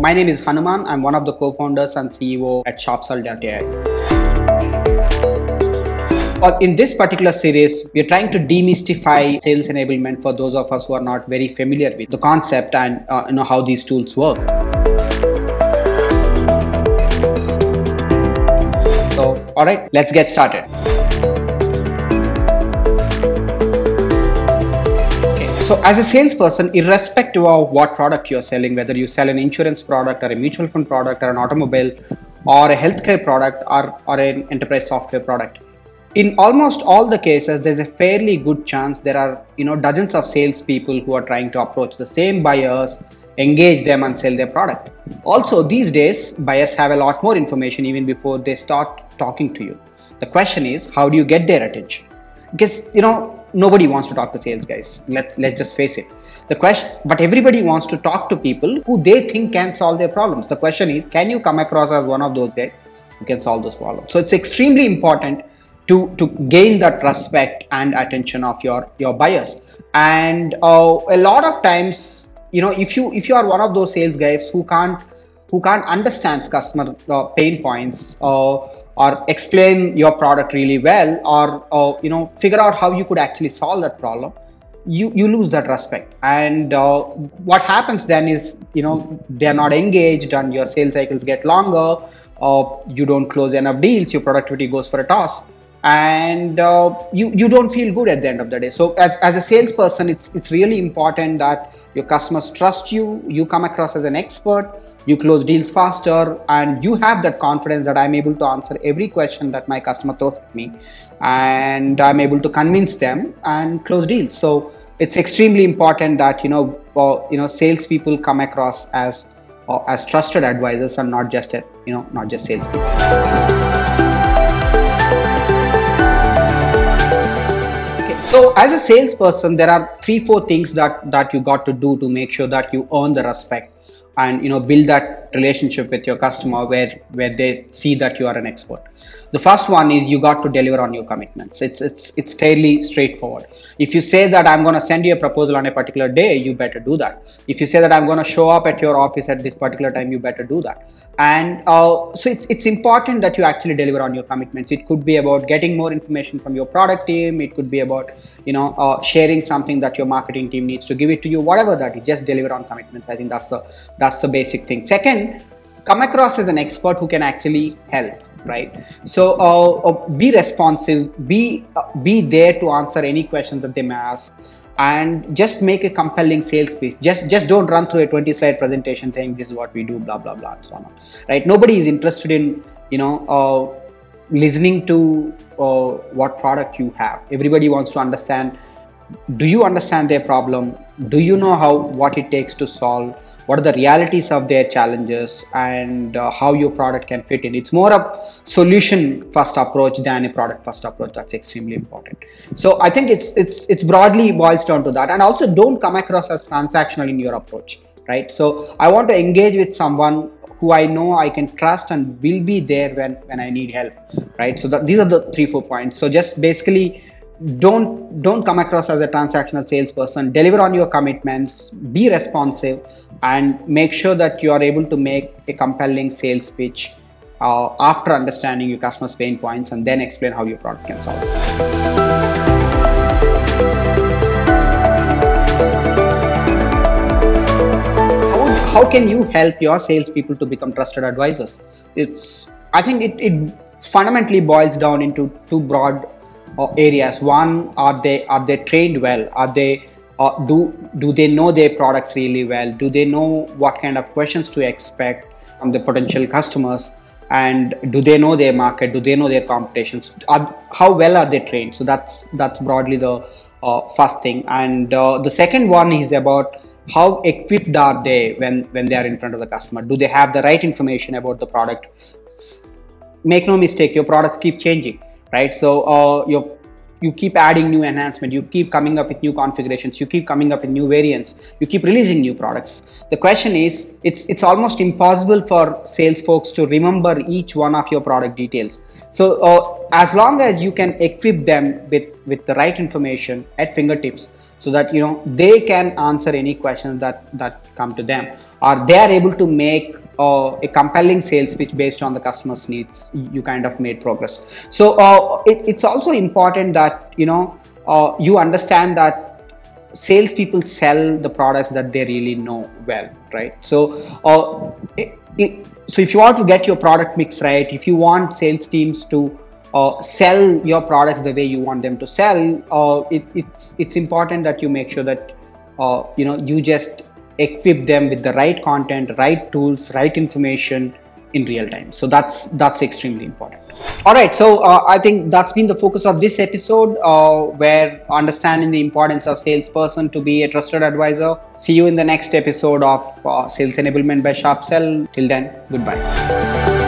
My name is Hanuman. I'm one of the co-founders and CEO at SharpSell.ai. In this particular series, we are trying to demystify sales enablement for those of us who are not very familiar with the concept and uh, you know how these tools work. So, all right, let's get started. So, as a salesperson, irrespective of what product you're selling, whether you sell an insurance product or a mutual fund product or an automobile or a healthcare product or, or an enterprise software product, in almost all the cases, there's a fairly good chance there are you know dozens of salespeople who are trying to approach the same buyers, engage them, and sell their product. Also, these days, buyers have a lot more information even before they start talking to you. The question is, how do you get their attention? Because you know nobody wants to talk to sales guys. Let's let's just face it. The question but everybody wants to talk to people who they think can solve their problems. The question is can you come across as one of those guys who can solve those problems so it's extremely important to to gain that respect and attention of your your buyers. And uh, a lot of times you know if you if you are one of those sales guys who can't who can't understand customer uh, pain points uh, or explain your product really well or, or you know figure out how you could actually solve that problem you you lose that respect. And uh, what happens then is you know they're not engaged and your sales cycles get longer or you don't close enough deals your productivity goes for a toss. And uh, you you don't feel good at the end of the day. So as, as a salesperson it's it's really important that your customers trust you you come across as an expert you close deals faster and you have that confidence that i'm able to answer every question that my customer throws at me and i'm able to convince them and close deals. So it's extremely important that you know uh, you know salespeople come across as uh, as trusted advisors and not just a, you know not just salespeople. So as a salesperson there are three four things that that you got to do to make sure that you earn the respect and you know build that relationship with your customer where where they see that you are an expert. The first one is you got to deliver on your commitments. It's it's it's fairly straightforward. If you say that i'm going to send you a proposal on a particular day you better do that. If you say that i'm going to show up at your office at this particular time you better do that. And uh, so it's it's important that you actually deliver on your commitments. It could be about getting more information from your product team. It could be about you know uh, sharing something that your marketing team needs to give it to you. Whatever that is just deliver on commitments. I think that's the that's the basic thing. Second come across as an expert who can actually help right? So uh, uh, be responsive. Be uh, be there to answer any questions that they may ask. And just make a compelling sales pitch. Just just don't run through a 20 slide presentation saying this is what we do blah blah blah and so on. Right? Nobody is interested in you know uh, listening to uh, what product you have. Everybody wants to understand do you understand their problem? Do you know how what it takes to solve? What are the realities of their challenges? And uh, how your product can fit in? It's more of solution first approach than a product first approach. That's extremely important. So i think it's it's it's broadly boils down to that. And also don't come across as transactional in your approach right? So i want to engage with someone who I know I can trust and will be there when when I need help, right? So that, these are the three four points. So just basically don't don't come across as a transactional salesperson. Deliver on your commitments be responsive and make sure that you are able to make a compelling sales pitch uh, after understanding your customer's pain points and then explain how your product can solve. It how, how can you help your salespeople to become trusted advisors? It's i think it, it fundamentally boils down into two broad areas. One are they are they trained well? Are they uh, do do they know their products really well? Do they know what kind of questions to expect from the potential customers? And do they know their market? Do they know their competitions? Are, how well are they trained? So that's that's broadly the uh, first thing. And uh, the second one is about how equipped are they when when they are in front of the customer? Do they have the right information about the product? Make no mistake your products keep changing right? So uh, you you keep adding new enhancement, you keep coming up with new configurations, you keep coming up with new variants, you keep releasing new products. The question is, it's it's almost impossible for sales folks to remember each one of your product details. So uh, as long as you can equip them with with the right information at fingertips, so that you know they can answer any questions that that come to them or they are able to make uh, a compelling sales pitch based on the customer's needs you kind of made progress. So uh, it, it's also important that you know uh, you understand that salespeople sell the products that they really know well right? So uh, it, it, so if you want to get your product mix right if you want sales teams to uh, sell your products the way you want them to sell uh, it, it's it's important that you make sure that uh, you know you just equip them with the right content right tools right information in real time. So that's that's extremely important. All right so uh, i think that's been the focus of this episode uh, where understanding the importance of salesperson to be a trusted advisor. See you in the next episode of uh, sales enablement by sharp sell till then goodbye